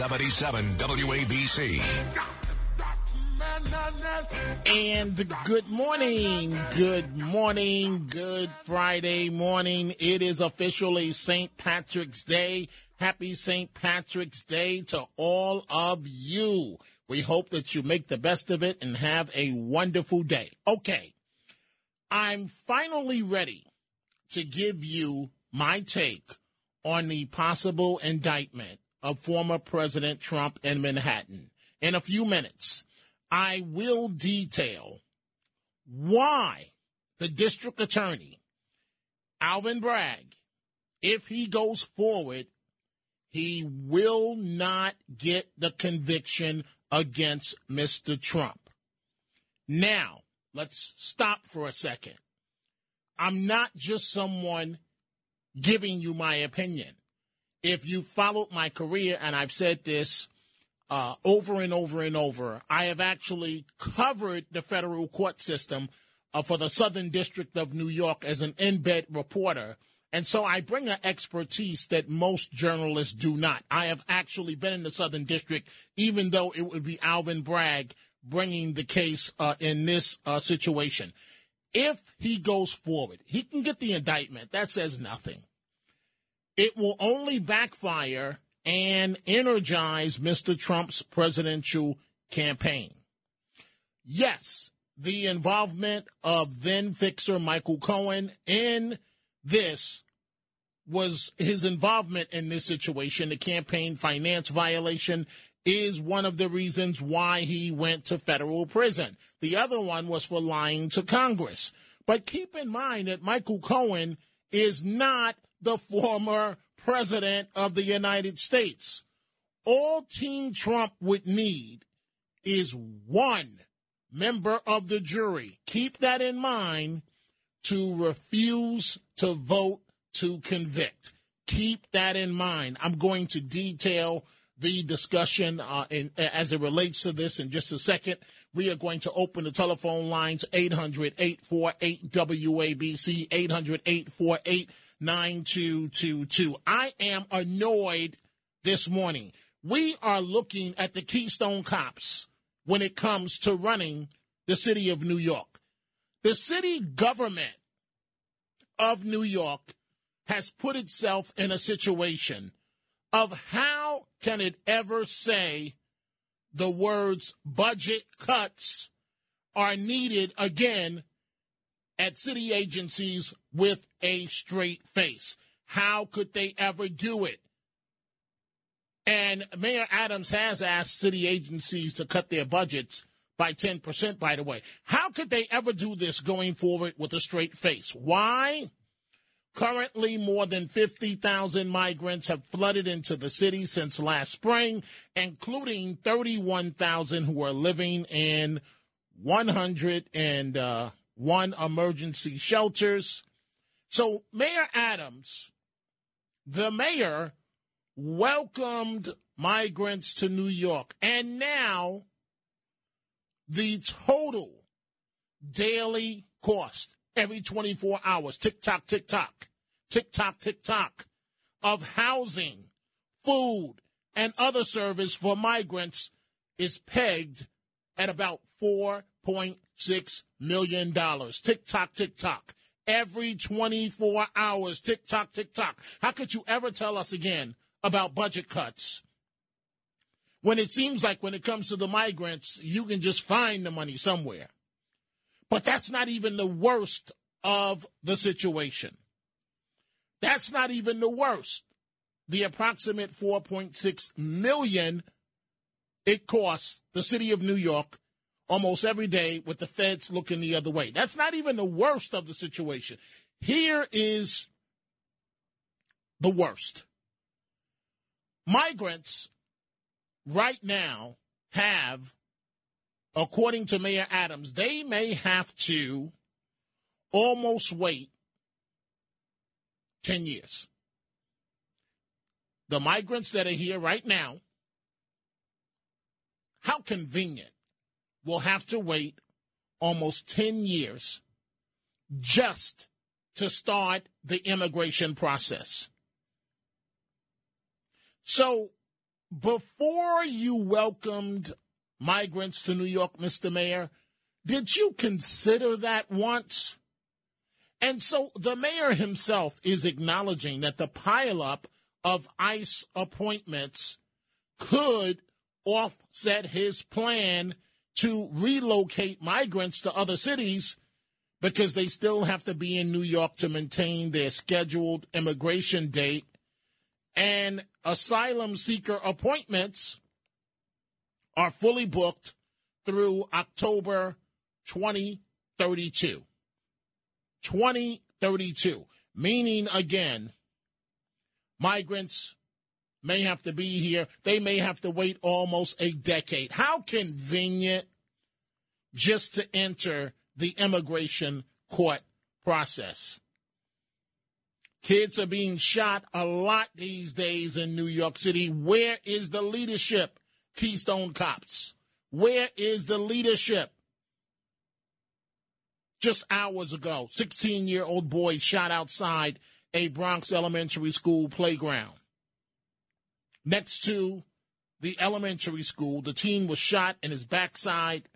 77 WABC. And good morning, good morning, good Friday morning. It is officially St. Patrick's Day. Happy St. Patrick's Day to all of you. We hope that you make the best of it and have a wonderful day. Okay. I'm finally ready to give you my take on the possible indictment of former President Trump in Manhattan. In a few minutes, I will detail why the district attorney, Alvin Bragg, if he goes forward, he will not get the conviction against Mr. Trump. Now, let's stop for a second. I'm not just someone giving you my opinion. If you followed my career, and I've said this uh, over and over and over, I have actually covered the federal court system uh, for the Southern District of New York as an embed reporter. And so I bring an expertise that most journalists do not. I have actually been in the Southern District, even though it would be Alvin Bragg bringing the case uh, in this uh, situation. If he goes forward, he can get the indictment. That says nothing. It will only backfire and energize Mr. Trump's presidential campaign. Yes, the involvement of then fixer Michael Cohen in this was his involvement in this situation, the campaign finance violation, is one of the reasons why he went to federal prison. The other one was for lying to Congress. But keep in mind that Michael Cohen is not the former president of the United States. All Team Trump would need is one member of the jury. Keep that in mind to refuse to vote to convict. Keep that in mind. I'm going to detail the discussion uh, in, as it relates to this in just a second. We are going to open the telephone lines 800 848 WABC 800 848 9222. I am annoyed this morning. We are looking at the Keystone Cops when it comes to running the city of New York. The city government of New York has put itself in a situation of how can it ever say the words budget cuts are needed again at city agencies with a straight face. How could they ever do it? And Mayor Adams has asked city agencies to cut their budgets by 10%, by the way. How could they ever do this going forward with a straight face? Why? Currently, more than 50,000 migrants have flooded into the city since last spring, including 31,000 who are living in uh, 101 emergency shelters. So, Mayor Adams, the mayor, welcomed migrants to New York. And now, the total daily cost every 24 hours. Tick tock, tick tock, tick tock, tick tock of housing, food, and other service for migrants is pegged at about $4.6 million. Tick tock, tick tock. Every 24 hours, tick tock, tick tock. How could you ever tell us again about budget cuts? When it seems like when it comes to the migrants, you can just find the money somewhere. But that's not even the worst of the situation. That's not even the worst. The approximate 4.6 million it costs the city of New York almost every day with the feds looking the other way. That's not even the worst of the situation. Here is the worst. Migrants right now have, according to Mayor Adams, they may have to almost wait 10 years. The migrants that are here right now, how convenient, will have to wait almost 10 years just to start the immigration process. So before you welcomed migrants to New York, Mr. Mayor, did you consider that once? And so the mayor himself is acknowledging that the pileup of ICE appointments could offset his plan to relocate migrants to other cities because they still have to be in New York to maintain their scheduled immigration date. And asylum seeker appointments are fully booked through October 2032. 2032, meaning again, migrants may have to be here. They may have to wait almost a decade. How convenient just to enter the immigration court process. Kids are being shot a lot these days in New York City. Where is the leadership, Keystone Cops? Where is the leadership? Just hours ago, 16 year old boy shot outside a Bronx elementary school playground. Next to the elementary school, the teen was shot in his backside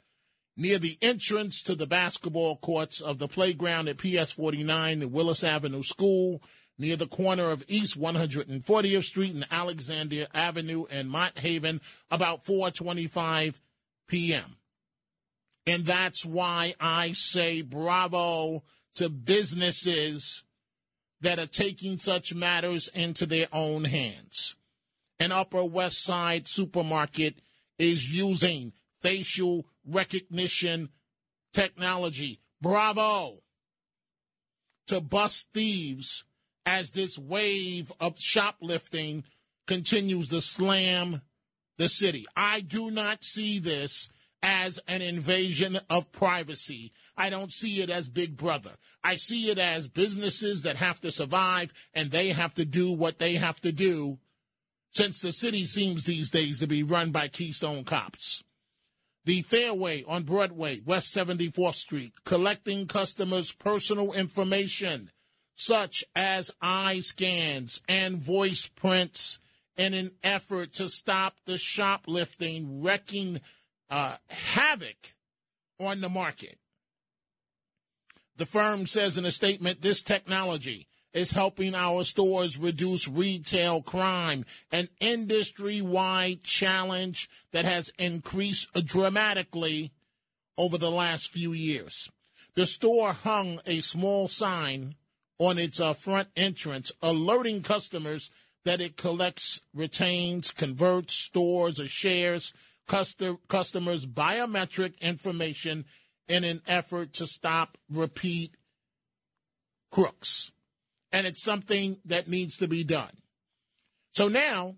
near the entrance to the basketball courts of the playground at PS 49 the Willis Avenue School, near the corner of East 140th Street and Alexandria Avenue and Mott Haven, about 4:25 p.m. And that's why I say bravo to businesses that are taking such matters into their own hands. An Upper West Side supermarket is using facial recognition technology. Bravo to bust thieves as this wave of shoplifting continues to slam the city. I do not see this as an invasion of privacy. I don't see it as Big Brother. I see it as businesses that have to survive and they have to do what they have to do since the city seems these days to be run by Keystone cops the Fairway on Broadway, West 74th Street, collecting customers' personal information, such as eye scans and voice prints, in an effort to stop the shoplifting, wrecking uh, havoc on the market. The firm says in a statement this technology is helping our stores reduce retail crime, an industry wide challenge that has increased dramatically over the last few years. The store hung a small sign on its uh, front entrance alerting customers that it collects, retains, converts, stores, or shares custom- customers' biometric information in an effort to stop repeat crooks and it's something that needs to be done. So now,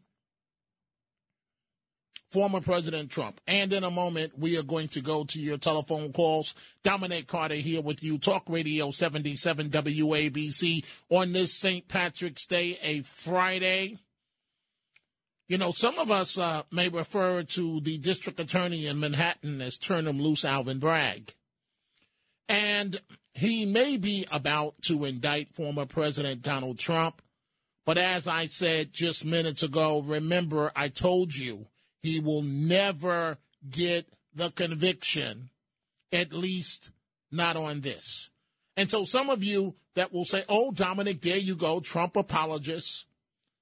former President Trump, and in a moment, we are going to go to your telephone calls. Dominic Carter here with you, Talk Radio 77 WABC on this St. Patrick's Day, a Friday. You know, some of us uh, may refer to the district attorney in Manhattan as turn him loose Alvin Bragg. And he may be about to indict former President Donald Trump. But as I said just minutes ago, remember, I told you he will never get the conviction, at least not on this. And so some of you that will say, oh, Dominic, there you go, Trump apologists.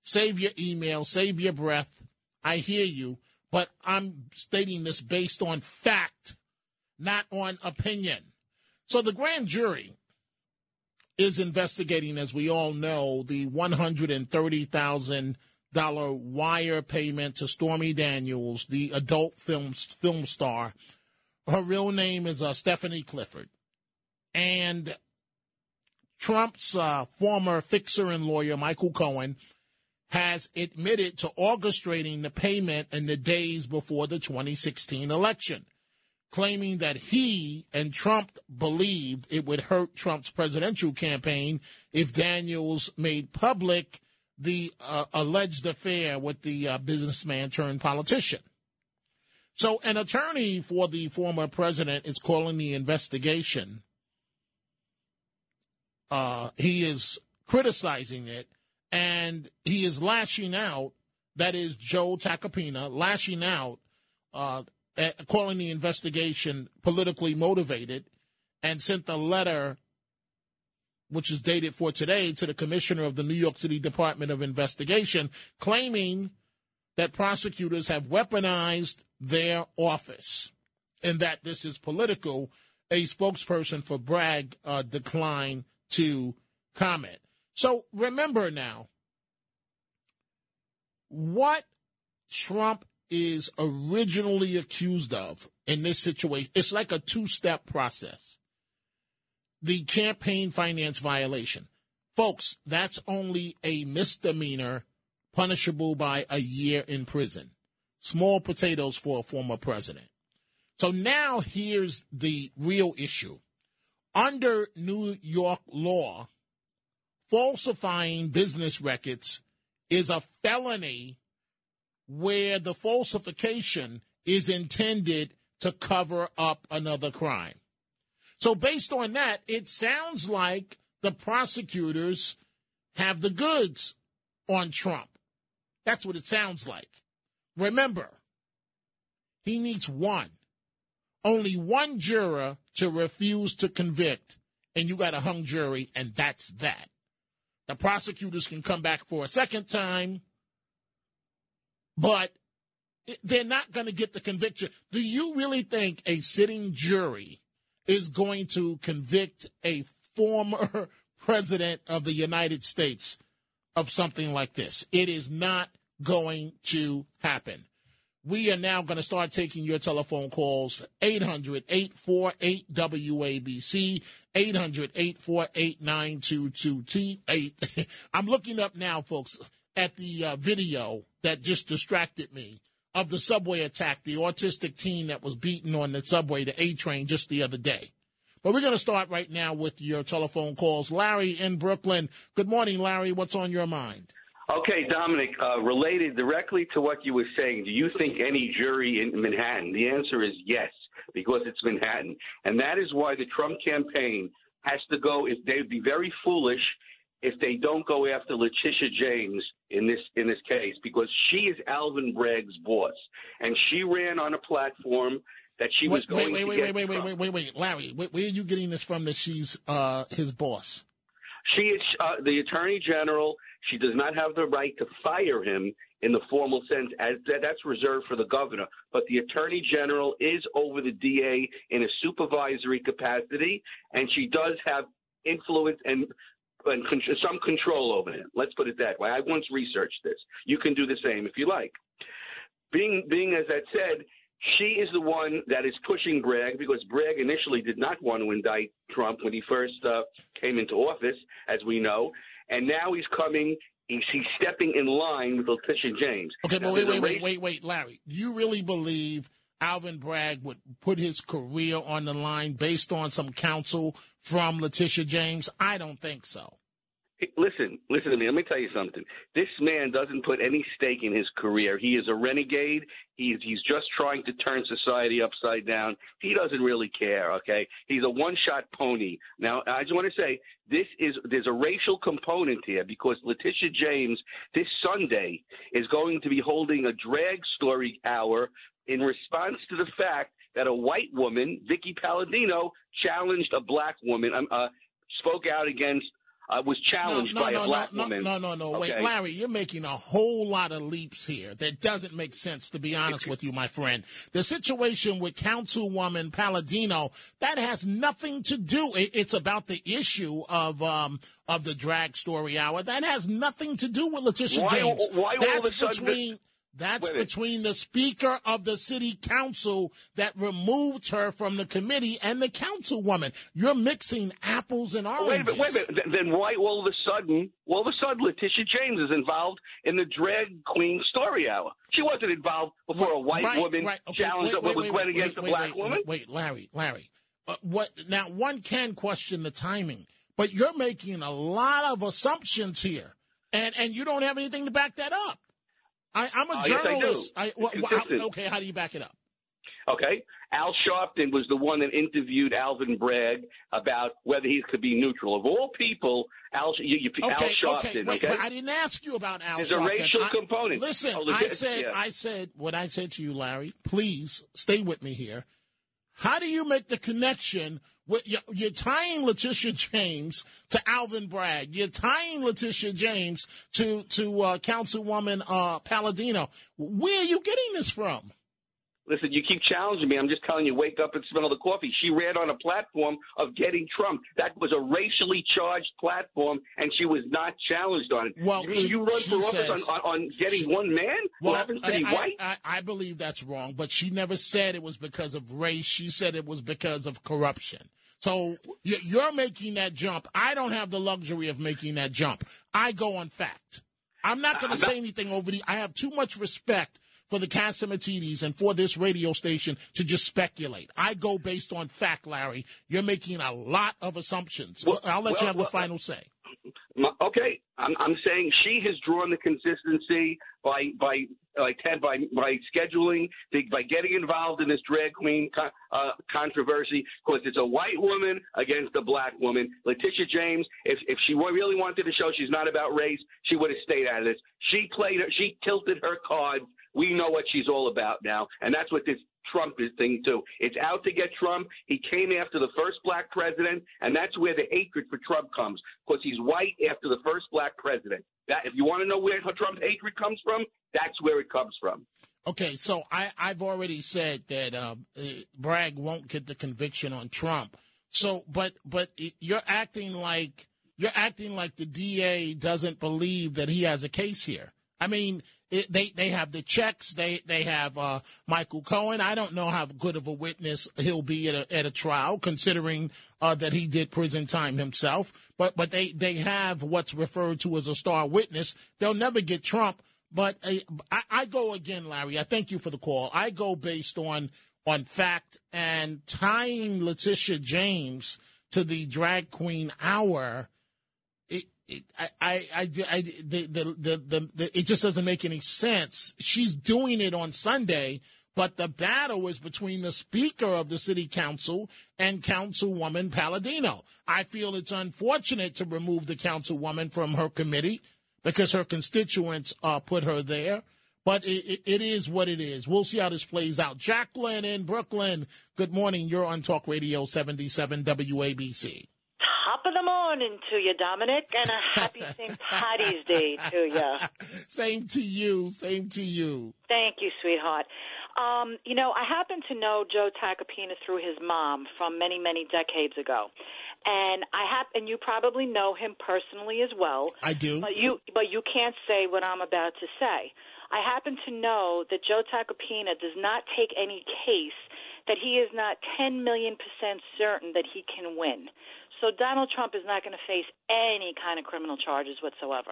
Save your email, save your breath. I hear you, but I'm stating this based on fact, not on opinion. So the grand jury is investigating, as we all know, the $130,000 wire payment to Stormy Daniels, the adult film, film star. Her real name is uh, Stephanie Clifford. And Trump's uh, former fixer and lawyer, Michael Cohen, has admitted to orchestrating the payment in the days before the 2016 election, claiming that he and Trump believed it would hurt Trump's presidential campaign if Daniels made public the uh, alleged affair with the uh, businessman turned politician. So, an attorney for the former president is calling the investigation. Uh, he is criticizing it and he is lashing out. That is Joe Tacopina lashing out, uh, calling the investigation politically motivated, and sent a letter, which is dated for today, to the commissioner of the New York City Department of Investigation, claiming that prosecutors have weaponized their office and that this is political. A spokesperson for Bragg uh, declined to comment. So remember now what Trump is originally accused of in this situation. It's like a two step process. The campaign finance violation. Folks, that's only a misdemeanor punishable by a year in prison. Small potatoes for a former president. So now here's the real issue. Under New York law, falsifying business records is a felony where the falsification is intended to cover up another crime. So, based on that, it sounds like the prosecutors have the goods on Trump. That's what it sounds like. Remember, he needs one, only one juror to refuse to convict, and you got a hung jury, and that's that. The prosecutors can come back for a second time, but they're not going to get the conviction. Do you really think a sitting jury is going to convict a former president of the United States of something like this? It is not going to happen. We are now going to start taking your telephone calls 800 848 WABC 800 848 9222. I'm looking up now, folks, at the uh, video that just distracted me of the subway attack, the autistic teen that was beaten on the subway, the A train, just the other day. But we're going to start right now with your telephone calls. Larry in Brooklyn. Good morning, Larry. What's on your mind? Okay, Dominic, uh, related directly to what you were saying, do you think any jury in Manhattan? The answer is yes, because it's Manhattan. And that is why the Trump campaign has to go, if they'd be very foolish if they don't go after Letitia James in this in this case, because she is Alvin Bragg's boss, and she ran on a platform that she was going wait, to wait, get wait, wait, wait, wait, wait, wait, Larry, where, where are you getting this from? That she's uh, his boss? She is uh, the attorney general. She does not have the right to fire him in the formal sense, as that, that's reserved for the governor. But the attorney general is over the DA in a supervisory capacity, and she does have influence and. And con- some control over him. Let's put it that way. I once researched this. You can do the same if you like. Being, being as I said, she is the one that is pushing Bragg because Bragg initially did not want to indict Trump when he first uh, came into office, as we know, and now he's coming. He's, he's stepping in line with Letitia James. Okay, Now, but wait, there's a wait, wait, wait, wait, Larry. Do you really believe Alvin Bragg would put his career on the line based on some counsel from Letitia James? I don't think so. Listen, listen to me. Let me tell you something. This man doesn't put any stake in his career. He is a renegade. He's he's just trying to turn society upside down. He doesn't really care. Okay, he's a one-shot pony. Now, I just want to say this is there's a racial component here because Letitia James this Sunday is going to be holding a drag story hour in response to the fact that a white woman, Vicky Palladino, challenged a black woman. Um, uh, spoke out against. Uh, was challenged no, by no, a black no, woman. no, no, no, no. Wait, Larry, you're making a whole lot of leaps here that doesn't make sense, to be honest with you, my friend. The situation with Councilwoman Palladino, that has nothing to do. it- It's about the issue of um, of the drag story hour. That has nothing to do with Letitia Why- James. why all That's of a sudden- between That's Wait between the Speaker of the City Council that removed her from the committee and the councilwoman. You're mixing apples and Wait a oranges. minute, wait a minute. Then why all of a sudden, all of a sudden, Letitia James is involved in the drag queen story hour? She wasn't involved before a white Right, woman right. Okay, challenged wait, was wait, went wait, against wait, a black wait, woman. Wait, Larry, Larry. Uh, what now? One can question the timing, but you're making a lot of assumptions here, and and you don't have anything to back that up. I, I'm a Oh, yes, I do. journalist. I, It's well, well, how- consistent. okay, how do you back it up? Okay. Al Sharpton was the one that interviewed Alvin Bragg about whether he could be neutral. Of all people, Al, you, you, Al Okay, Sharpton, okay, wait, okay? I didn't ask you about Al There's a racial I- component. Listen, Oh, I said, yeah. I said what I said to you, Larry. Please stay with me here. How do you make the connection? You're, tying Letitia James to Alvin Bragg. You're tying Letitia James to to uh, Councilwoman uh. Where are you getting this from? Listen, you keep challenging me. I'm just telling you, wake up and smell the coffee. She ran on a platform of getting Trump. That was a racially charged platform, and she was not challenged on it. Well, you mean she- you run for office says- on, on, on getting one man who Well, happens to I, be I- white? I, I believe that's wrong, but she never said it was because of race. She said it was because of corruption. So you- you're making that jump. I don't have the luxury of making that jump. I go on fact. I'm not going to say anything over the. I have too much respect for the Catsimatidis and for this radio station to just speculate. I go based on fact, Larry. You're making a lot of assumptions. Well- I'll let you well, have the final say. My- Okay, I'm, I'm saying she has drawn the consistency by by like Ted by by scheduling by getting involved in this drag queen co- uh, controversy because it's a white woman against a black woman. Letitia James, if if she really wanted to show she's not about race, she would have stayed out of this. She played her, she tilted her cards. We know what she's all about now, and that's what this Trump is thing too. It's out to get Trump. He came after the first black president, and that's where the hatred for Trump comes because he's white after the first black president. That if you want to know where Trump's hatred comes from, that's where it comes from. Okay, so I, I've already said that uh, Bragg won't get the conviction on Trump. So, but but you're acting like you're acting like the DA doesn't believe that he has a case here. I mean, it, they they have the checks. They they have uh, Michael Cohen. I don't know how good of a witness he'll be at a at a trial, considering uh, that he did prison time himself. But but they they have what's referred to as a star witness. They'll never get Trump. But uh, I, I go again, Larry. I thank you for the call. I go based on on fact and tying Letitia James to the drag queen hour. I, I, I, the, the, the, the, it just doesn't make any sense. She's doing it on Sunday, but the battle is between the Speaker of the City Council and Councilwoman Palladino. I feel it's unfortunate to remove the Councilwoman from her committee because her constituents uh, put her there. But it, it is what it is. We'll see how this plays out. Jacqueline in Brooklyn. Good morning. You're on Talk Radio 77 WABC. Top of the morning to you, Dominic, and a happy St. Patty's Day to you. Same to you. Same to you. Thank you, sweetheart. Um, you know, I happen to know Joe Tacopina through his mom from many, many decades ago. And I have, and you probably know him personally as well. I do. But you, but you can't say what I'm about to say. I happen to know that Joe Tacopina does not take any case that he is not 10 million percent certain that he can win. So Donald Trump is not going to face any kind of criminal charges whatsoever.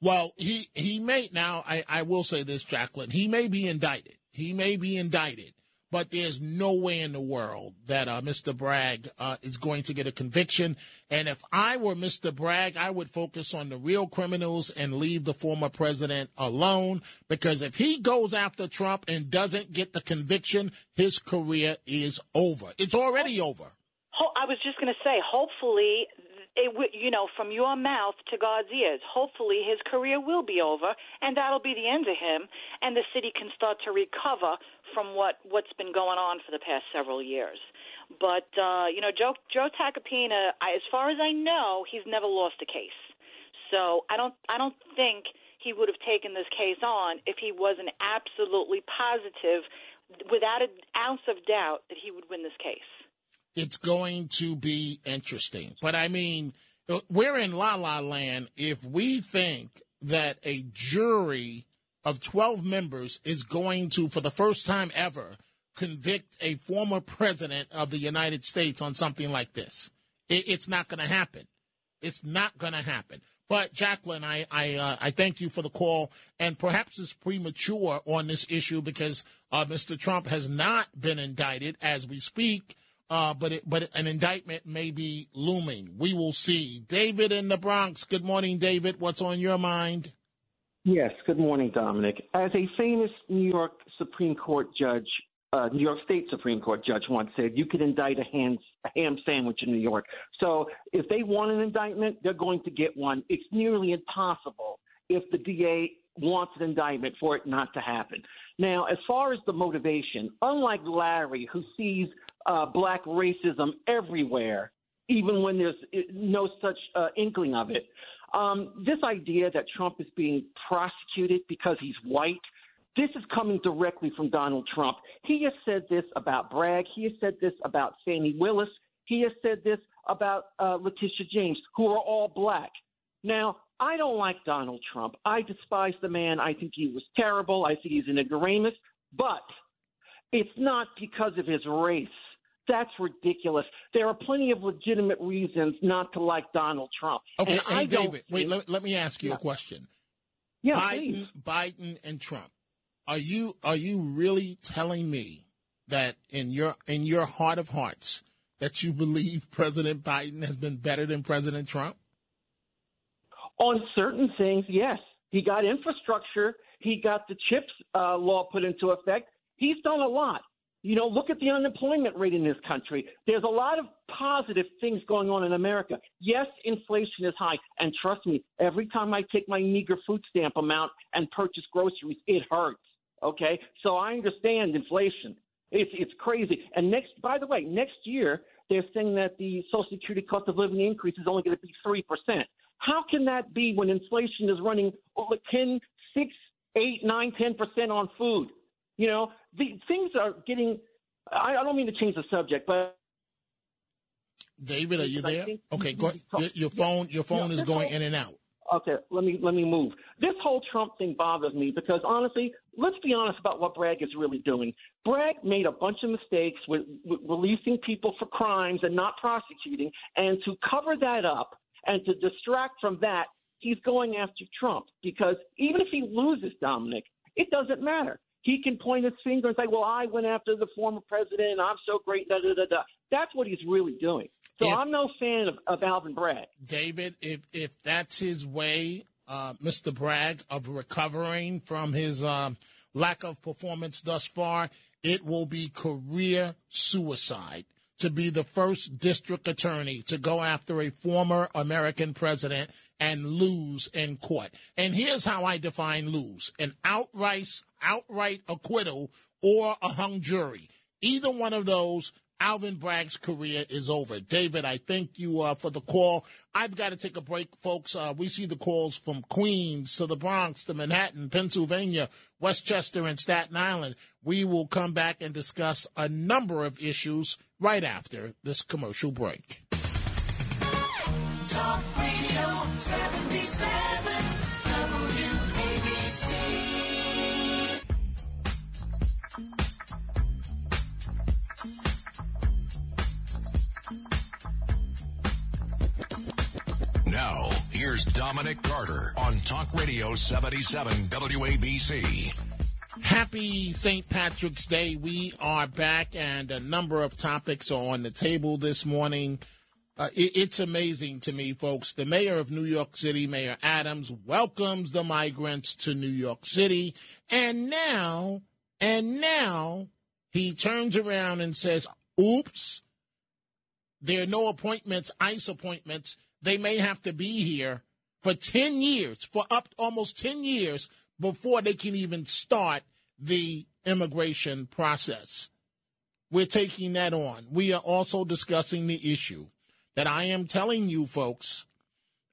Well, he he may now. I I will say this, Jacqueline. He may be indicted. He may be indicted, but there's no way in the world that uh, Mr. Bragg uh, is going to get a conviction. And if I were Mr. Bragg, I would focus on the real criminals and leave the former president alone. Because if he goes after Trump and doesn't get the conviction, his career is over. It's already over. I was just going to say, hopefully, it w- you know, from your mouth to God's ears, hopefully his career will be over, and that'll be the end of him, and the city can start to recover from what what's been going on for the past several years. But uh, you know, Joe Joe Tacopina, I, as far as I know, he's never lost a case. So I don't I don't think he would have taken this case on if he wasn't absolutely positive, without an ounce of doubt, that he would win this case. It's going to be interesting. But I mean, we're in la la land if we think that a jury of 12 members is going to, for the first time ever, convict a former president of the United States on something like this. It's not going to happen. It's not going to happen. But Jacqueline, I I, uh, I thank you for the call, and perhaps it's premature on this issue because uh, Mr. Trump has not been indicted as we speak. Uh, but it, but an indictment may be looming. We will see. David in the Bronx. Good morning, David. What's on your mind? Yes. Good morning, Dominic. As a famous New York Supreme Court judge uh, New York State Supreme Court judge once said you could indict a ham, a ham sandwich in New York. So if they want an indictment, they're going to get one. It's nearly impossible if the DA wants an indictment for it not to happen. Now, as far as the motivation, unlike Larry, who sees uh, black racism everywhere, even when there's uh, no such uh, inkling of it, um, this idea that Trump is being prosecuted because he's white – this is coming directly from Donald Trump. He has said this about Bragg. He has said this about Fani Willis. He has said this about uh, Letitia James, who are all black. Now, I don't like Donald Trump. I despise the man. I think he was terrible. I think he's an ignoramus. But it's not because of his race. That's ridiculous. There are plenty of legitimate reasons not to like Donald Trump. Okay, and hey, David, wait, let, let, me ask you yeah. a question. Yeah, Biden, please. Biden and Trump are you are you really telling me that in your in your heart of hearts that you believe President Biden has been better than President Trump? On certain things, yes. He got infrastructure. He got the CHIPS uh, law put into effect. He's done a lot. You know, look at the unemployment rate in this country. There's a lot of positive things going on in America. Yes, inflation is high. And trust me, every time I take my meager food stamp amount and purchase groceries, it hurts. Okay, so I understand inflation. It's it's crazy. And next, by the way, next year they're saying that the Social Security cost of living increase is only going to be three percent. How can that be when inflation is running over 10, 6, 8, 9, 10 percent on food? You know, the things are getting. I, I don't mean to change the subject, but David, are you there? Okay, go. Your phone, your phone is going in and out. Okay, let me let me move. This whole Trump thing bothers me because honestly, let's be honest about what Bragg is really doing. Bragg made a bunch of mistakes with, with releasing people for crimes and not prosecuting, and to cover that up and to distract from that, he's going after Trump because even if he loses, Dominic, it doesn't matter. He can point his finger and say, "Well, I went after the former president. and I'm so great." Da da da da. That's what he's really doing. So If- I'm no fan of, of Alvin Bragg. David, if if that's his way, uh, Mr. Bragg, of recovering from his um, lack of performance thus far, it will be career suicide to be the first district attorney to go after a former American president and lose in court. And here's how I define lose: an outright outright acquittal or a hung jury. Either one of those Alvin Bragg's career is over. David, I thank you uh, for the call. I've got to take a break, folks. Uh, we see the calls from Queens to the Bronx to Manhattan, Pennsylvania, Westchester, and Staten Island. We will come back and discuss a number of issues right after this commercial break. 77 WABC. Now, here's Dominic Carter on Talk Radio 77 WABC. Happy St. Patrick's Day. We are back, and a number of topics are on the table this morning. Uh, it, it's amazing to me, folks. The mayor of New York City, Mayor Adams, welcomes the migrants to New York City. And now, and now, he turns around and says, oops, there are no appointments, ICE appointments. They may have to be here for 10 years, for up almost 10 years before they can even start the immigration process. We're taking that on. We are also discussing the issue that I am telling you folks,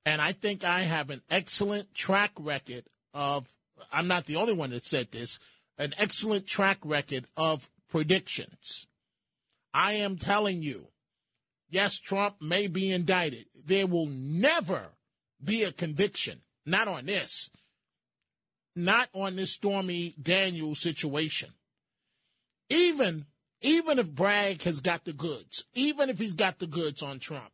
and I think I have an excellent track record of, I'm not the only one that said this, an excellent track record of predictions. I am telling you, yes, Trump may be indicted. There will never be a conviction, not on this. not on this Stormy Daniels situation. Even even if Bragg has got the goods, even if he's got the goods on Trump,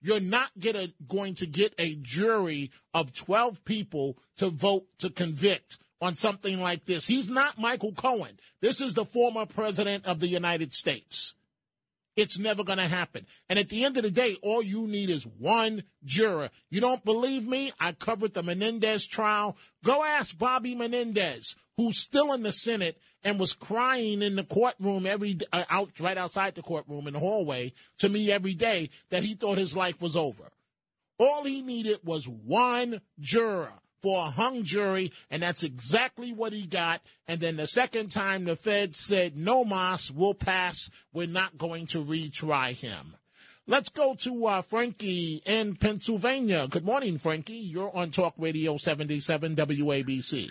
you're not get a, going to get a jury of 12 people to vote to convict on something like this. He's not Michael Cohen. This is the former president of the United States. It's never going to happen. And at the end of the day, all you need is one juror. You don't believe me? I covered the Menendez trial. Go ask Bobby Menendez, who's still in the Senate and was crying in the courtroom every uh, out right outside the courtroom in the hallway to me every day that he thought his life was over. All he needed was one juror for a hung jury, and that's exactly what he got. And then the second time, the Fed said, no Moss, we'll pass. We're not going to retry him. Let's go to uh, Frankie in Pennsylvania. Good morning, Frankie. You're on Talk Radio 77 WABC.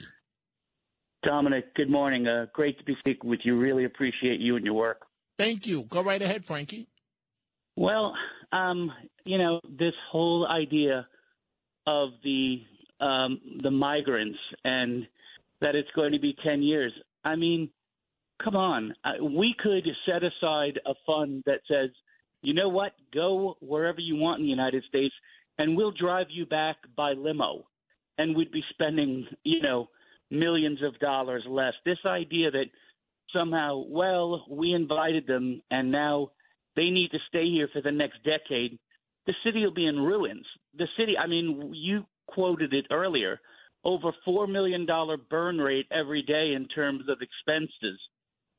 Dominic, good morning. Uh, great to be speaking with you. Really appreciate you and your work. Thank you. Go right ahead, Frankie. Well, um, you know, this whole idea of the um, the migrants and that it's going to be 10 years. I mean, come on. Uh, we could set aside a fund that says, you know what, go wherever you want in the United States, and we'll drive you back by limo. And we'd be spending, you know, millions of dollars less. This idea that somehow, well, we invited them and now they need to stay here for the next decade, the city will be in ruins. The city, I mean, you quoted it earlier over $4 million burn rate every day in terms of expenses.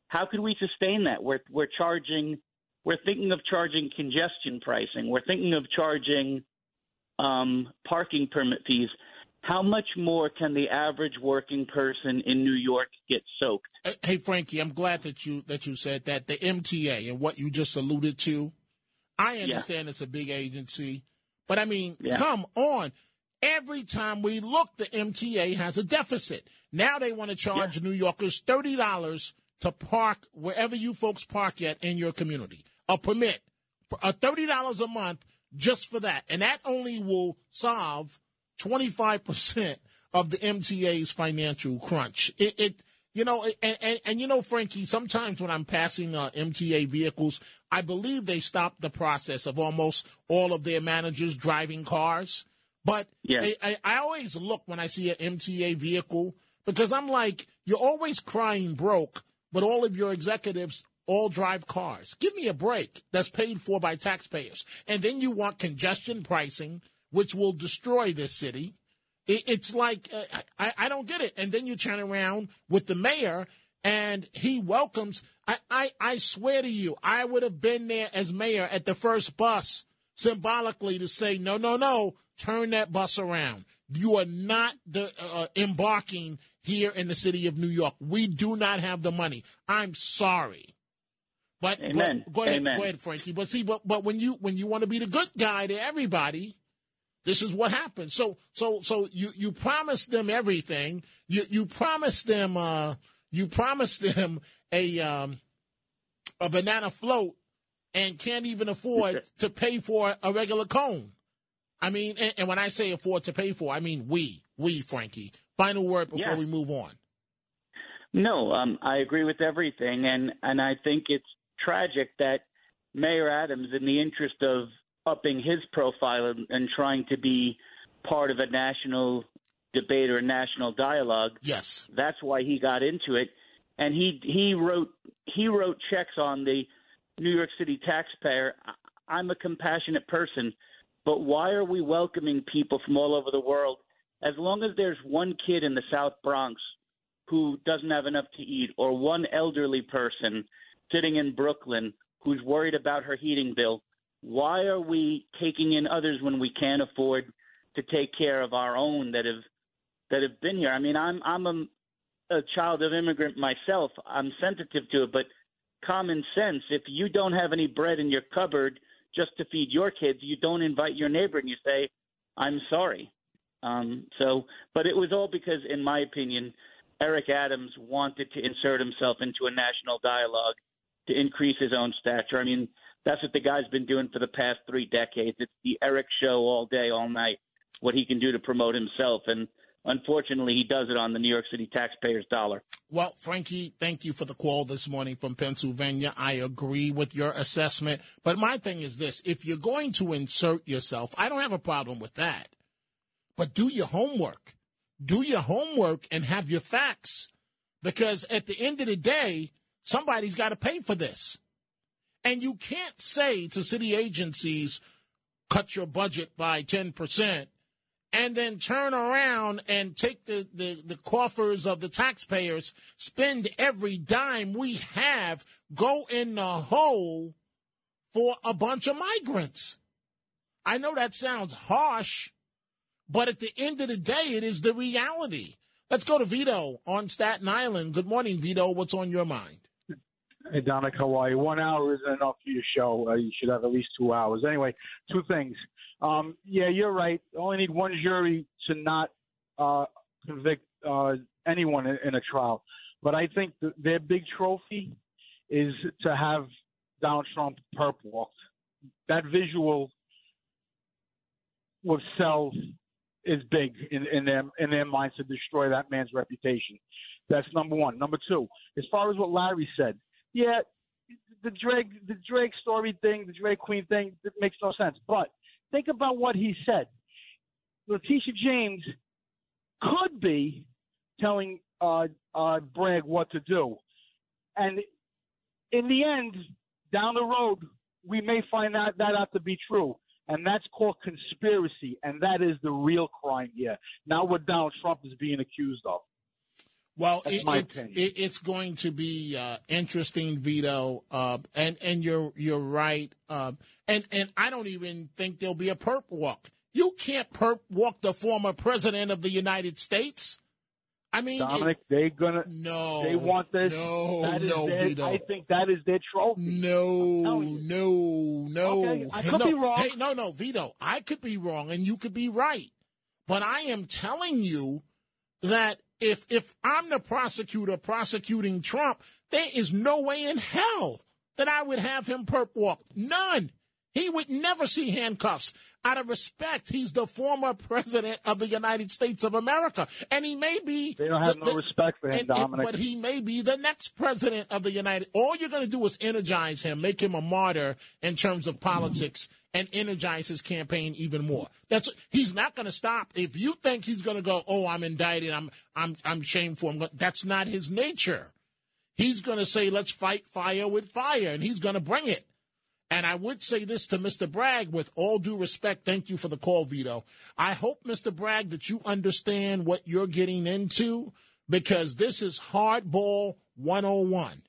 How can we sustain that? We're, we're charging, we're thinking of charging congestion pricing. We're thinking of charging um, parking permit fees. How much more can the average working person in New York get soaked? Uh, hey, Frankie, I'm glad that you that you said that the MTA and what you just alluded to. I understand yeah. it's a big agency, but I mean, yeah. come on. Every time we look, the MTA has a deficit. Now they want to charge yeah. New Yorkers thirty dollars to park wherever you folks park at in your community. A permit, a thirty dollars a month just for that, and that only will solve 25% of the MTA's financial crunch. It, it you know, and, and, and, you know, Frankie, sometimes when I'm passing uh, MTA vehicles, I believe they stop the process of almost all of their managers driving cars. But yeah. I, I, I always look when I see an MTA vehicle because I'm like, you're always crying broke, but all of your executives all drive cars. Give me a break that's paid for by taxpayers. And then you want congestion pricing which will destroy this city. it's like, uh, I, I don't get it. And then you turn around with the mayor and he welcomes. I, I, I swear to you, I would have been there as mayor at the first bus symbolically to say, no, no, no, turn that bus around. You are not the, uh, embarking here in the city of New York. We do not have the money. I'm sorry. But, Amen. but go ahead, Amen. go ahead, Frankie. But see, but, but when you when you want to be the good guy to everybody, this is what happened. So so so you you promised them everything. You you promised them uh you promised them a um a banana float and can't even afford to pay for a regular cone. I mean, and, and, when I say afford to pay for, I mean we, we, Frankie. Final word before yeah. we move on. No, um, I agree with everything, and and I think it's tragic that Mayor Adams, in the interest of upping his profile and, and trying to be part of a national debate or a national dialogue. Yes, that's why he got into it, and he he wrote he wrote checks on the New York City taxpayer. I'm a compassionate person, but why are we welcoming people from all over the world? As long as there's one kid in the South Bronx who doesn't have enough to eat, or one elderly person sitting in Brooklyn who's worried about her heating bill, why are we taking in others when we can't afford to take care of our own that have that have been here? I mean, I'm I'm a, a child of immigrant myself. I'm sensitive to it, but common sense. If you don't have any bread in your cupboard just to feed your kids, you don't invite your neighbor and you say, "I'm sorry." Um, so, but it was all because, in my opinion, Eric Adams wanted to insert himself into a national dialogue to increase his own stature. I mean, that's what the guy's been doing for the past three decades. It's the Eric show all day, all night, what he can do to promote himself. And unfortunately, he does it on the New York City taxpayers' dollar. Well, Frankie, thank you for the call this morning from Pennsylvania. I agree with your assessment. But my thing is this if you're going to insert yourself, I don't have a problem with that. But do your homework. Do your homework and have your facts. Because at the end of the day, somebody's got to pay for this. And you can't say to city agencies, cut your budget by 10% and then turn around and take the, the, the coffers of the taxpayers, spend every dime we have, go in the hole for a bunch of migrants. I know that sounds harsh, but at the end of the day, it is the reality. Let's go to Vito on Staten Island. Good morning, Vito. What's on your mind? Are you? One hour isn't enough for your show. Uh, you should have at least two hours. Anyway, two things. Um, yeah, you're right. Only need one jury to not uh, convict uh, anyone in, in a trial. But I think th- their big trophy is to have Donald Trump perp walked. That visual will sell is big in, in their in their minds to destroy that man's reputation. That's number one. Number two, as far as what Larry said, yeah, the drag the drag story thing, the drag queen thing, it makes no sense. But think about what he said. Letitia James could be telling uh, uh, Bragg what to do, and in the end, down the road, we may find out that out to be true. And that's called conspiracy, and that is the real crime here. Not what Donald Trump is being accused of. Well, it, it's, it, it's going to be uh, interesting, Vito, uh, and and you're you're right, uh, and and I don't even think there'll be a perp walk. You can't perp walk the former president of the United States. I mean, Dominic, they gonna no, they want this. No, That is no, their, Vito. I think that is their trophy. No, no, no. Okay, I could no, be wrong. Hey, no, no, Vito. I could be wrong, and you could be right. But I am telling you that if if I'm the prosecutor prosecuting Trump, there is no way in hell that I would have him perp walk. None. He would never see handcuffs. Out of respect, he's the former president of the United States of America, and he may be. They don't have the- no respect for him, and- and- but he may be the next president of the United. All you're going to do is energize him, make him a martyr in terms of politics, and energize his campaign even more. That's he's not going to stop. If you think he's going to go, oh, I'm indicted, I'm I'm I'm shameful. I'm that's not his nature. He's going to say, let's fight fire with fire, and he's going to bring it. And I would say this to Mr. Bragg with all due respect. Thank you for the call, Vito. I hope, Mr. Bragg, that you understand what you're getting into because this is hardball 101.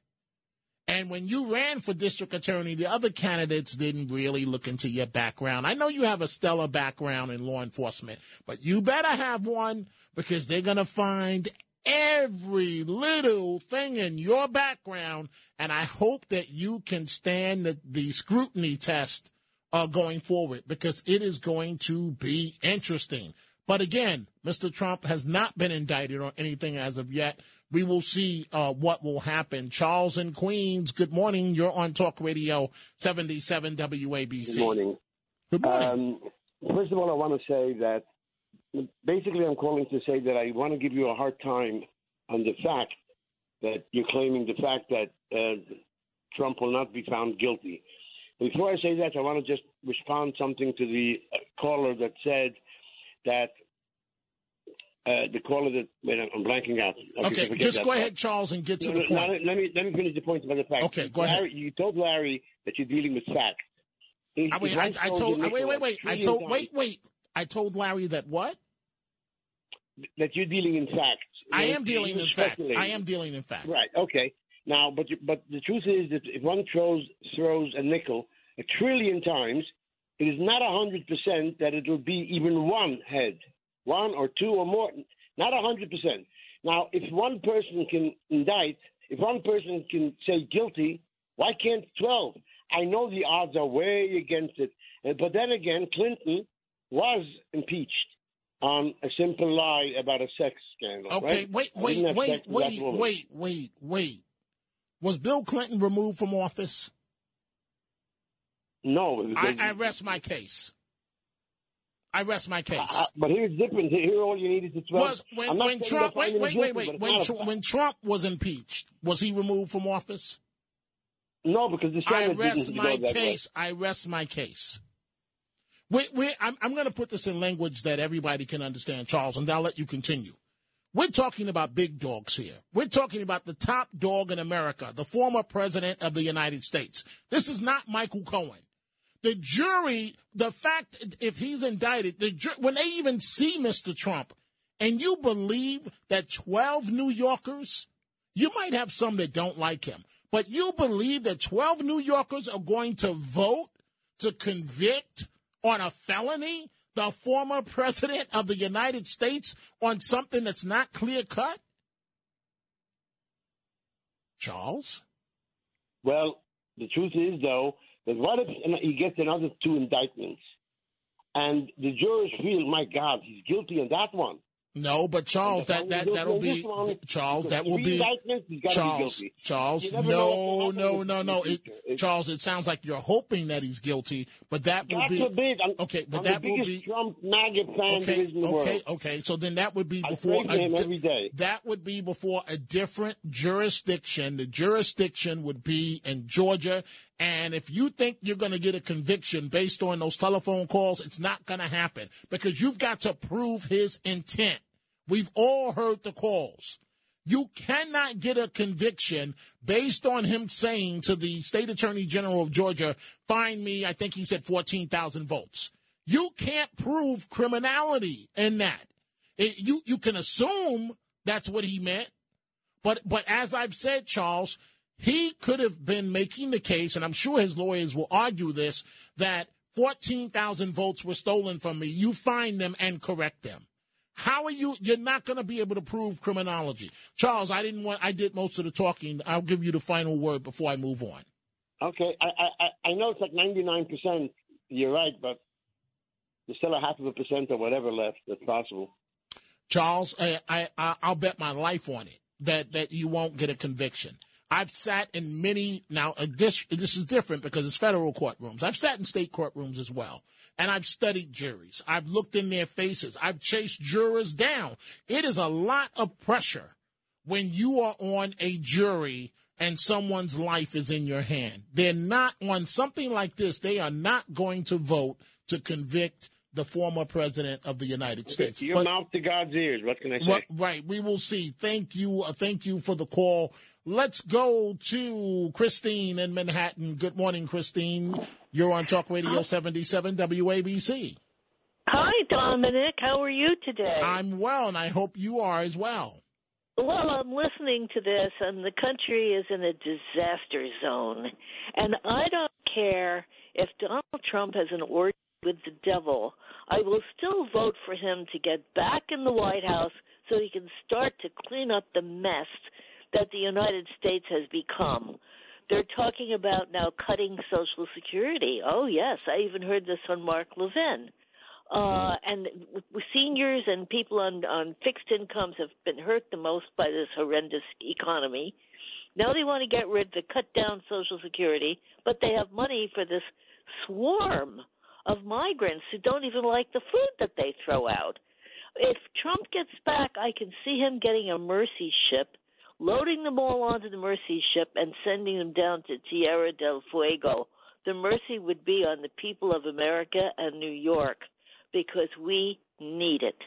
And when you ran for district attorney, the other candidates didn't really look into your background. I know you have a stellar background in law enforcement, but you better have one because they're going to find every little thing in your background. And I hope that you can stand the, the scrutiny test uh, going forward because it is going to be interesting. But again, Mr. Trump has not been indicted on anything as of yet. We will see uh, what will happen. Charles and Queens, good morning. You're on Talk Radio 77 WABC. Good morning. Good morning. Um, first of all, I want to say that basically I'm calling to say that I want to give you a hard time on the fact that you're claiming the fact that uh, Trump will not be found guilty. Before I say that, I want to just respond something to the caller that said that uh, the caller that wait, I'm blanking out. Okay, forget just go part. ahead, Charles, and get to No, the no, point. no, let me let me finish the point about the fact. Okay, go ahead. You told Larry that you're dealing with facts. He- I, mean, I, I told wait, wait, wait. I told, times wait, wait. I told Larry that what? that you're dealing in facts. I am dealing in fact. speculate. I am dealing in fact. Right. Okay. Now, but but the truth is that if one throws throws a nickel a trillion times, it is not a hundred percent that it will be even one head, one or two or more. Not a hundred percent. Now, if one person can indict, if one person can say guilty, why can't twelve? I know the odds are way against it, Uh, but then again, Clinton was impeached on a simple lie about a sex scandal. Okay, right? wait, wait, wait, sex with that wait, wait, wait, wait. Was Bill Clinton removed from office? No, I, I rest my case. I rest my case. Uh, but here's different. Here, all you need is the 12. Was when, I'm not when Trump wait wait wait wait when Tr- when Trump was impeached, was he removed from office? No, because the I rest didn't my go that way. case. I rest my case. We, we, I'm, I'm going to put this in language that everybody can understand, Charles, and I'll let you continue. We're talking about big dogs here. We're talking about the top dog in America, the former president of the United States. This is not Michael Cohen. The jury, the fact if he's indicted, the ju- when they even see Mr. Trump, and you believe that 12 New Yorkers, you might have some that don't like him, but you believe that 12 New Yorkers are going to vote to convict on a felony the former president of the United States on something that's not clear cut? Charles? Well, the truth is, though, that what if he gets another two indictments, and the jurors feel, my God, he's guilty on that one. No, but Charles, that, that, that'll be, Charles, that will be, Charles, Charles, no, no, no, no, it, Charles, it sounds like you're hoping that he's guilty, but that will be, forbid. I'm, okay, but I'm that will be, Trump MAGA fan okay, okay, world. okay, so then that would be before, him every day. that would be before a different jurisdiction. The jurisdiction would be in Georgia. And if you think you're going to get a conviction based on those telephone calls, it's not going to happen because you've got to prove his intent. We've all heard the calls. You cannot get a conviction based on him saying to the state attorney general of Georgia, find me, I think he said 14,000 votes. You can't prove criminality in that. It- you, you can assume that's what he meant. But, but as I've said, Charles, he could have been making the case, and I'm sure his lawyers will argue this, that 14,000 votes were stolen from me. You find them and correct them. How are you? You're not going to be able to prove criminology. Charles, I didn't want, I did most of the talking. I'll give you the final word before I move on. Okay, I, I, I- know it's like 99%. You're right, but there's still a half of a percent or whatever left that's possible. Charles, I, I- I'll bet my life on it that, that you won't get a conviction. I've sat in many, now uh, this, this is different because it's federal courtrooms. I've sat in state courtrooms as well. And I've studied juries. I've looked in their faces. I've chased jurors down. It is a lot of pressure when you are on a jury and someone's life is in your hand. They're not on something like this. They are not going to vote to convict the former president of the United States. Your But- mouth to God's ears. What can I say? well, right. We will see. Thank you. Uh, thank you for the call. Let's go to Christine in Manhattan. Good morning, Christine. You're on Talk Radio 77 WABC. Hi, Dominic. How are you today? I'm well, and I hope you are as well. Well, I'm listening to this, and the country is in a disaster zone. And I don't care if Donald Trump has an orgy with the devil. I will still vote for him to get back in the White House so he can start to clean up the mess that the United States has become. They're talking about now cutting Social Security. Oh, yes. I even heard this on Mark Levin. Uh, and w- w- seniors and people on, on fixed incomes have been hurt the most by this horrendous economy. Now they want to get rid, to cut down Social Security, but they have money for this swarm of migrants who don't even like the food that they throw out. If Trump gets back, I can see him getting a mercy ship, loading them all onto the mercy ship, and sending them down to Tierra del Fuego. The mercy would be on the people of America and New York because we need it.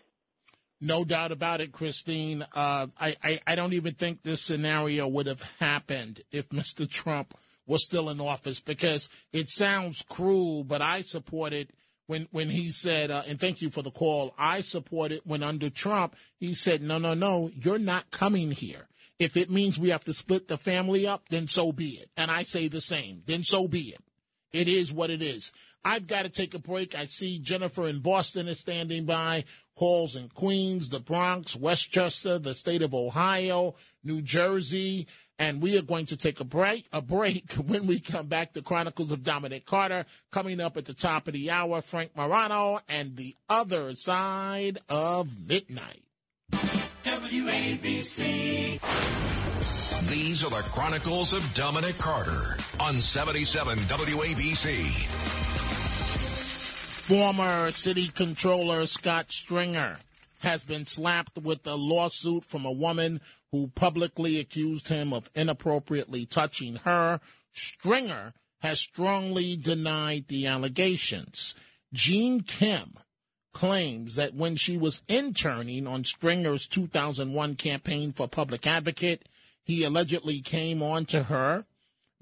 No doubt about it, Christine. Uh, I, I, I don't even think this scenario would have happened if Mr. Trump was still in office because it sounds cruel, but I supported when, when he said, uh, and thank you for the call, I supported when under Trump, he said, no, no, no, you're not coming here. If it means we have to split the family up, then so be it. And I say the same, then so be it. It is what it is. I've got to take a break. I see Jennifer in Boston is standing by. Halls in Queens, the Bronx, Westchester, the state of Ohio, New Jersey, and we are going to take a break. A break when we come back. The Chronicles of Dominic Carter coming up at the top of the hour. Frank Morano and the other side of midnight. WABC. These are the Chronicles of Dominic Carter on 77 WABC. Former city controller Scott Stringer has been slapped with a lawsuit from a woman who publicly accused him of inappropriately touching her. Stringer has strongly denied the allegations. Jean Kim claims that when she was interning on Stringer's 2001 campaign for public advocate, he allegedly came on to her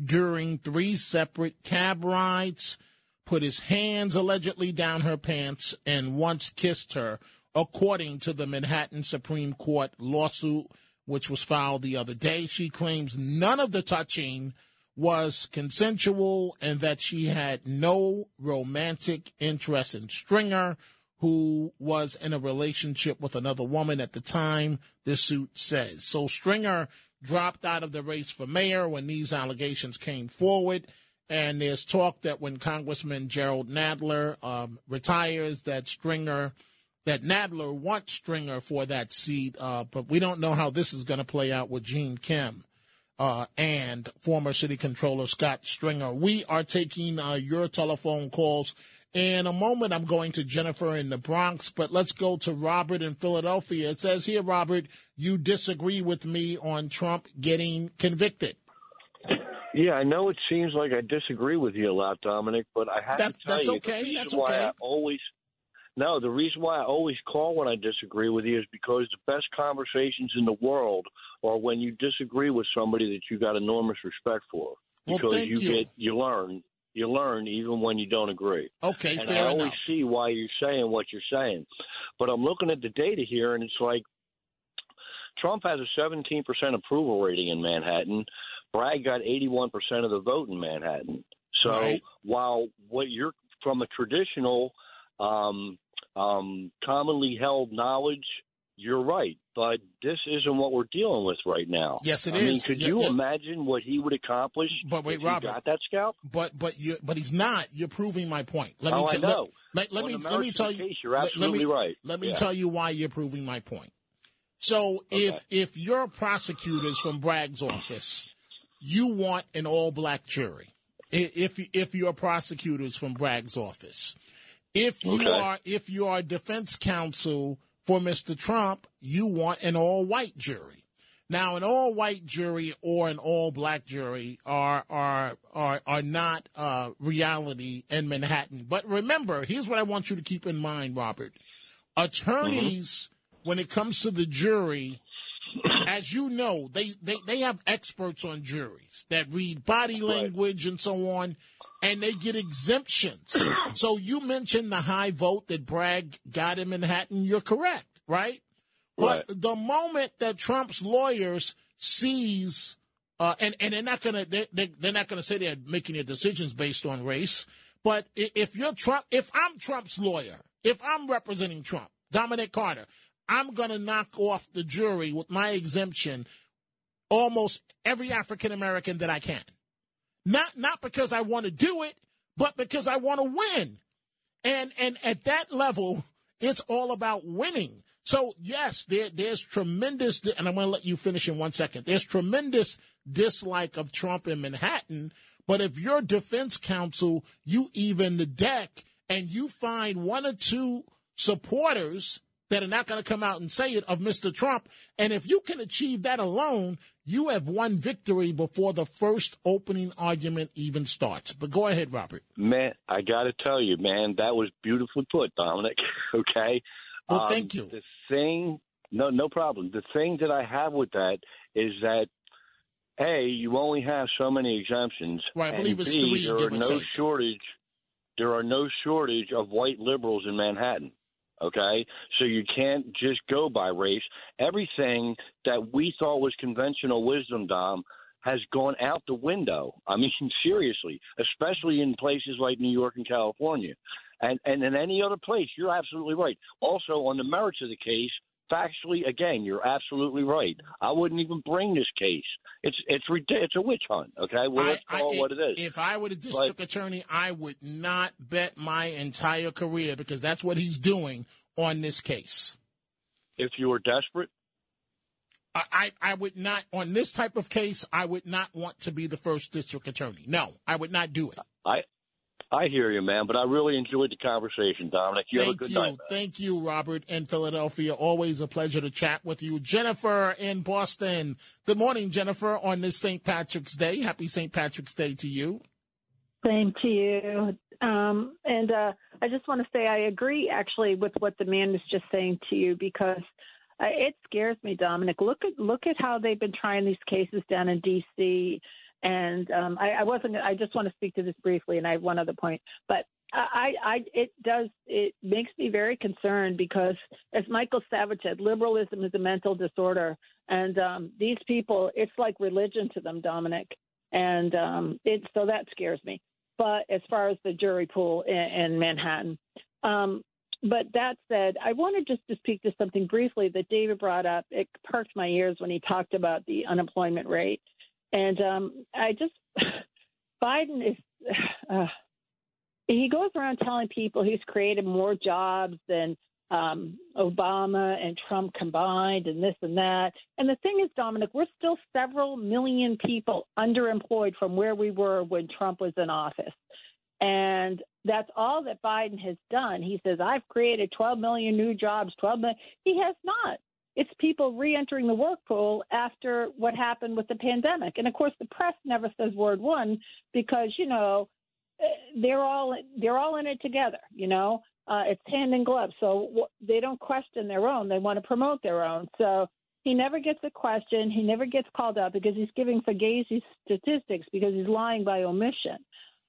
during three separate cab rides, put his hands allegedly down her pants, and once kissed her, according to the Manhattan Supreme Court lawsuit, which was filed the other day. She claims none of the touching was consensual and that she had no romantic interest in Stringer, who was in a relationship with another woman at the time, this suit says. So Stringer dropped out of the race for mayor when these allegations came forward. And there's talk that when Congressman Jerrold Nadler um, retires, that Stringer, that Nadler wants Stringer for that seat. Uh, but we don't know how this is going to play out with Jean Kim uh, and former city controller Scott Stringer. We are taking uh, your telephone calls. In a moment, I'm going to Jennifer in the Bronx, but let's go to Robert in Philadelphia. It says here, Robert, you disagree with me on Trump getting convicted. Yeah, I know it seems like I disagree with you a lot, Dominic, but I have That's- to tell that's you okay, the reason that's why okay. I always no, the reason why I always call when I disagree with you is because the best conversations in the world are when you disagree with somebody that you got enormous respect for. Well, Because thank you, you. get you learn you learn even when you don't agree. Okay, and fair I always enough. see why you're saying what you're saying. But I'm looking at the data here and it's like Trump has a 17% approval rating in Manhattan. Bragg got 81% of the vote in Manhattan. So Right. while what you're from a traditional, um, um, commonly held knowledge, you're right. But this isn't what we're dealing with right now. Yes, it I mean, could Yeah, you yeah. imagine what he would accomplish But wait, if he Robert. got that scalp? But but you but he's not. You're proving my point. Let Oh, me I t- know. Let, let, On me let me tell you. case, you're let- let absolutely me- right. Let me Yeah. tell you why you're proving my point. So if if your prosecutors from Bragg's office, you want an all black jury. If if you're prosecutors from Bragg's office, if you Okay. are if you are defense counsel for Mr. Trump, you want an all white jury. Now, an all white jury or an all black jury are are are are not uh, reality in Manhattan. But remember, here's what I want you to keep in mind, Robert. Attorneys, when it comes to the jury, as you know, they, they, they have experts on juries that read body language and so on, and they get exemptions. so you mentioned the high vote that Bragg got in Manhattan. You're correct, right? But the moment that Trump's lawyers sees, uh, and and they're not gonna they, they they're not gonna say they're making their decisions based on race. But if you're Trump, if I'm Trump's lawyer, if I'm representing Trump, Dominic Carter, I'm gonna knock off the jury with my exemption almost every African American that I can. Not not because I want to do it, but because I want to win. And and at that level, it's all about winning. So yes, there, there's tremendous, and I'm going to let you finish in one second. There's tremendous dislike of Trump in Manhattan, but if your defense counsel, you even the deck, and you find one or two supporters that are not going to come out and say it of Mr. Trump, and if you can achieve that alone, you have won victory before the first opening argument even starts. But go ahead, Robert. Man, I got to tell you, man, that was beautifully put, Dominic. okay. Well, Um, thank you. The thing, no, no problem. The thing that I have with that is that a you only have so many exemptions. Right, I believe it's B, three, There are no shortage. There are no shortage of white liberals in Manhattan. Okay, so you can't just go by race. Everything that we thought was conventional wisdom, Dom, has gone out the window. I mean, seriously, especially in places like New York and California, and and in any other place. You're absolutely right. Also, on the merits of the case, factually, again, you're absolutely right. I wouldn't even bring this case. It's it's it's a witch hunt. Okay, well, let's call I- it what it is. If I were the district attorney, I would not bet my entire career because that's what he's doing on this case. If you were desperate, I, I, I would not, on this type of case, I would not want to be the first district attorney. No, I would not do it. I I hear you, man, but I really enjoyed the conversation, Dominic. You have a good you. night. man. Thank you, Robert in Philadelphia. Always a pleasure to chat with you. Jennifer in Boston. Good morning, Jennifer, on this St. Patrick's Day. Happy St. Patrick's Day to you. Same to you. Um, and uh, I just want to say I agree actually with what the man was just saying to you because uh, it scares me, Dominic. Look at look at how they've been trying these cases down in D.C. And um, I, I wasn't. I just want to speak to this briefly, and I have one other point. But I, I, it does. It makes me very concerned because, as Michael Savage said, liberalism is a mental disorder, and um, these people, it's like religion to them, Dominic. And um, it so that scares me but as far as the jury pool in, in Manhattan. Um, but that said, I wanted just to speak to something briefly that David brought up. It perked my ears when he talked about the unemployment rate, and um, I just Biden is. Uh, he goes around telling people he's created more jobs than um, Obama and Trump combined, and this and that. And the thing is, Dominic, we're still several million people underemployed from where we were when Trump was in office. And that's all that Biden has done. He says, I've created 12 million new jobs, 12 million. He has not. It's people re-entering the work pool after what happened with the pandemic. And of course, the press never says word one because, you know, they're all they're all in it together, you know uh, it's hand in glove. So w- they don't question their own; they want to promote their own. So he never gets a question. He never gets called out because he's giving fugazi statistics because he's lying by omission.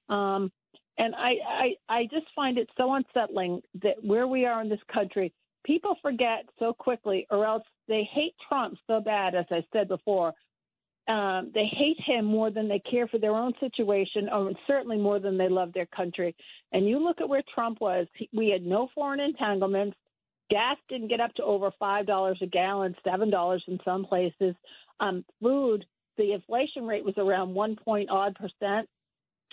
Um, and I, I, I just find it so unsettling that where we are in this country, people forget so quickly, or else they hate Trump so bad, as I said before. Um, they hate him more than they care for their own situation, or certainly more than they love their country. And you look at where Trump was; he- we had no foreign entanglements. Gas didn't get up to over five dollars a gallon, seven dollars in some places. Um, food, the inflation rate was around one point odd percent.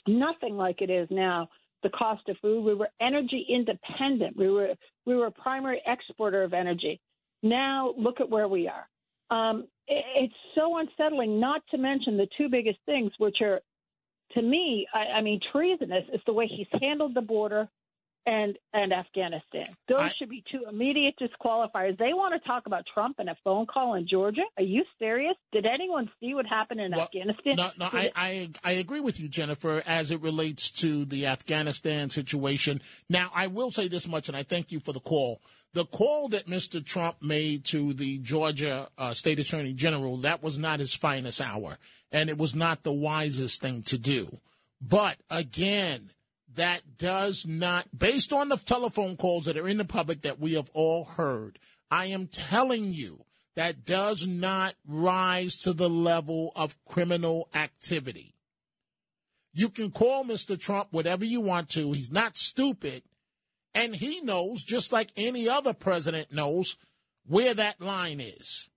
Nothing like it is now. The cost of food. We were energy independent. We were we were a primary exporter of energy. Now look at where we are. Um, it, it's so unsettling. Not to mention the two biggest things, which are, to me, I, I mean, treasonous, is the way he's handled the border and and Afghanistan. Those should be two immediate disqualifiers. They want to talk about Trump and a phone call in Georgia. Are you serious? Did anyone see what happened in Afghanistan? No, no, I, I I agree with you, Jennifer, as it relates to the Afghanistan situation. Now, I will say this much, and I thank you for the call. The call that Mr. Trump made to the Georgia uh, State Attorney General that was not his finest hour, and it was not the wisest thing to do. But again, that does not, based on the telephone calls that are in the public that we have all heard, I am telling you that does not rise to the level of criminal activity. You can call Mr. Trump whatever you want to. He's not stupid. And he knows, just like any other president knows, where that line is.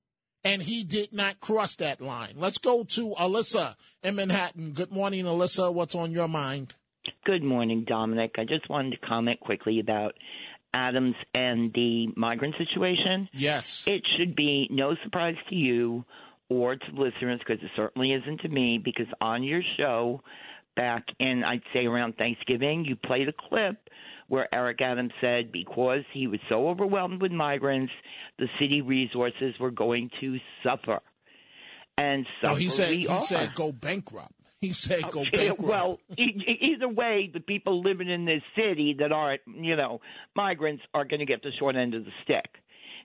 And he did not cross that line. Let's go to Alyssa in Manhattan. Good morning, Alyssa. What's on your mind? Good morning, Dominic. I just wanted to comment quickly about Adams and the migrant situation. Yes. It should be no surprise to you or to listeners, because it certainly isn't to me, because on your show back in, I'd say around Thanksgiving, you played a clip where Eric Adams said because he was so overwhelmed with migrants, the city resources were going to suffer. And so No, he said we he are. said go bankrupt. He said go Okay, bankrupt. Well, e- either way, the people living in this city that aren't, you know, migrants are going to get the short end of the stick.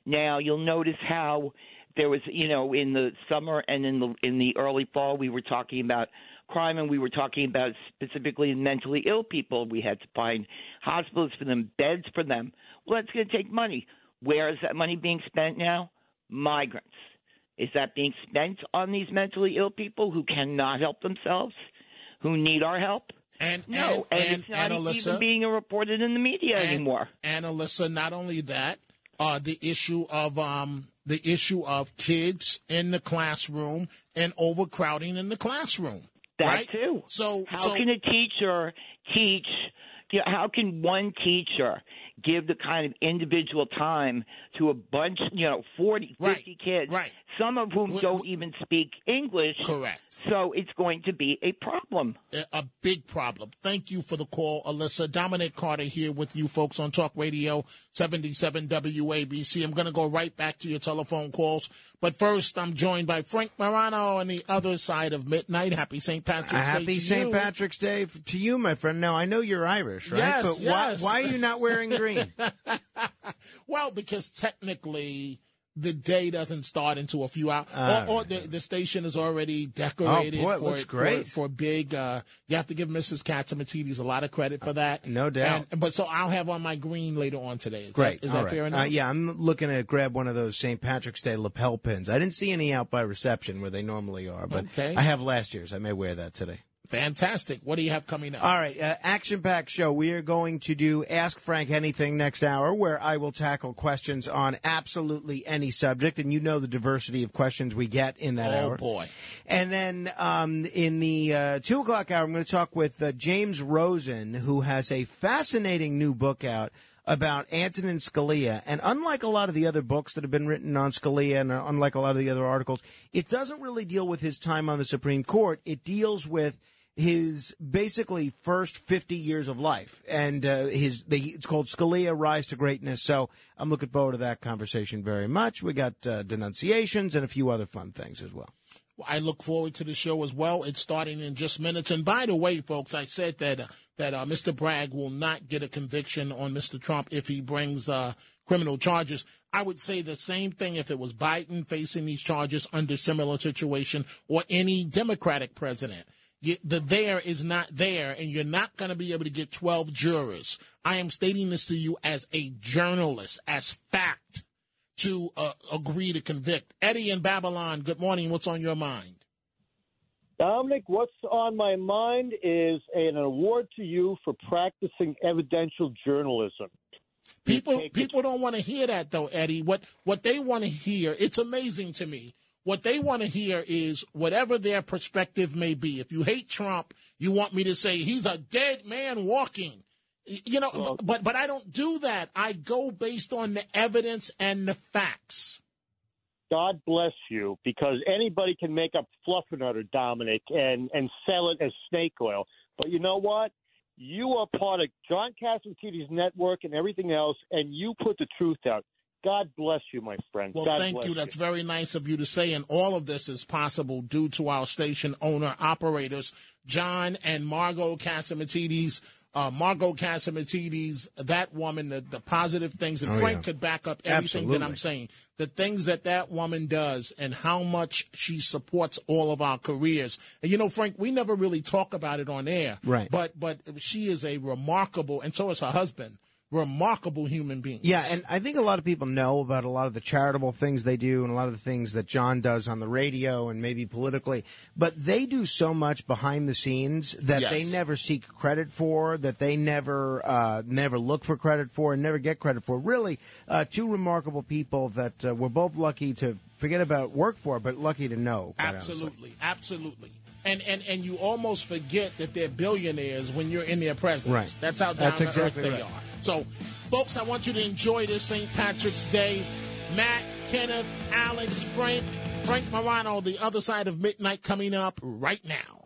Now, you'll notice how there was, you know, in the summer and in the in the early fall, we were talking about crime, and we were talking about specifically mentally ill people. We had to find hospitals for them, beds for them. Well, that's going to take money. Where is that money being spent now? Migrants. Is that being spent on these mentally ill people who cannot help themselves, who need our help? And no, and, and, it's not and even being reported in the media and, anymore. And Alyssa, not only that, uh, the issue of um, the issue of kids in the classroom and overcrowding in the classroom. That right? too. So How so, can a teacher teach? You know, how can one teacher give the kind of individual time to a bunch, you know, 40, 50 kids, right. some of whom don't even speak English. Correct. So it's going to be a problem. A- A big problem. Thank you for the call, Alyssa. Dominic Carter here with you folks on Talk Radio 77 WABC. I'm going to go right back to your telephone calls. But first, I'm joined by Frank Morano on the other side of midnight. Happy St. Patrick's Day. Happy to St. you. Patrick's Day to you, my friend. Now I know you're Irish, right? Yes, but yes. why why are you not wearing green? Well, because technically the day doesn't start into a few hours, Ah, or, or the, the station is already decorated Oh, boy, for, looks great. for, big. Uh, you have to give Mrs. Catsimatidis a lot of credit for that. No doubt. And, but so I'll have on my green later on today. Is Great. That, is All that right. fair Uh, enough? yeah, I'm looking to grab one of those St. Patrick's Day lapel pins. I didn't see any out by reception where they normally are, but Okay. I have last year's. I may wear that today. Fantastic. What do you have coming up? All right, uh, action packed show. We are going to do Ask Frank Anything next hour, where I will tackle questions on absolutely any subject, and you know the diversity of questions we get in that hour. oh hour. boy. And then um, in the uh, two o'clock hour, I'm going to talk with uh, James Rosen, who has a fascinating new book out about Antonin Scalia. And unlike a lot of the other books that have been written on Scalia, and uh, unlike a lot of the other articles, it doesn't really deal with his time on the Supreme Court. It deals with his basically first 50 years of life and uh, his the, it's called Scalia Rise to Greatness so I'm looking forward to that conversation very much we got uh, denunciations and a few other fun things as well I look forward to the show as well. It's starting in just minutes. And by the way, folks, I said that uh, that uh, Mr. Bragg will not get a conviction on Mr. Trump if he brings uh, criminal charges. I would say the same thing if it was Biden facing these charges under similar situation or any Democratic president. The there is not there, and you're not going to be able to get 12 jurors. I am stating this to you as a journalist, as fact to uh, agree to convict. Eddie in Babylon, good morning. What's on your mind? Dominic, what's on my mind is an award to you for practicing evidential journalism. People people don't want to hear that though, Eddie. What what they want to hear, it's amazing to me. What they want to hear is whatever their perspective may be. If you hate Trump, you want me to say he's a dead man walking. You know, but but I don't do that. I go based on the evidence and the facts. God bless you, because anybody can make up fluffernutter, Dominic, and and sell it as snake oil. But you know what? You are part of John Cassidy's network and everything else, and you put the truth out. God bless you, my friend. Well, God thank bless you. That's very nice of you to say. And all of this is possible due to our station owner operators, John and Margot Catsimatidis. Uh, Margot Catsimatidis, that woman, the, the positive things, and Oh, Frank yeah. could back up everything that I'm saying. The things that that woman does and how much she supports all of our careers. And you know, Frank, we never really talk about it on air. Right. But but she is a remarkable, and so is her husband, remarkable human being. Yeah, and I think a lot of people know about a lot of the charitable things they do and a lot of the things that John does on the radio and maybe politically, but they do so much behind the scenes that Yes. they never seek credit for, that they never uh, never look for credit for, and never get credit for. Really, uh, two remarkable people that uh, we're both lucky to forget about work for, but lucky to know. quite honestly. Absolutely, absolutely. And, and and you almost forget that they're billionaires when you're in their presence. Right. That's how down That's exactly earth they right. are. So, folks, I want you to enjoy this St. Patrick's Day. Matt, Kenneth, Alex, Frank, Frank Morano, the other side of midnight coming up right now.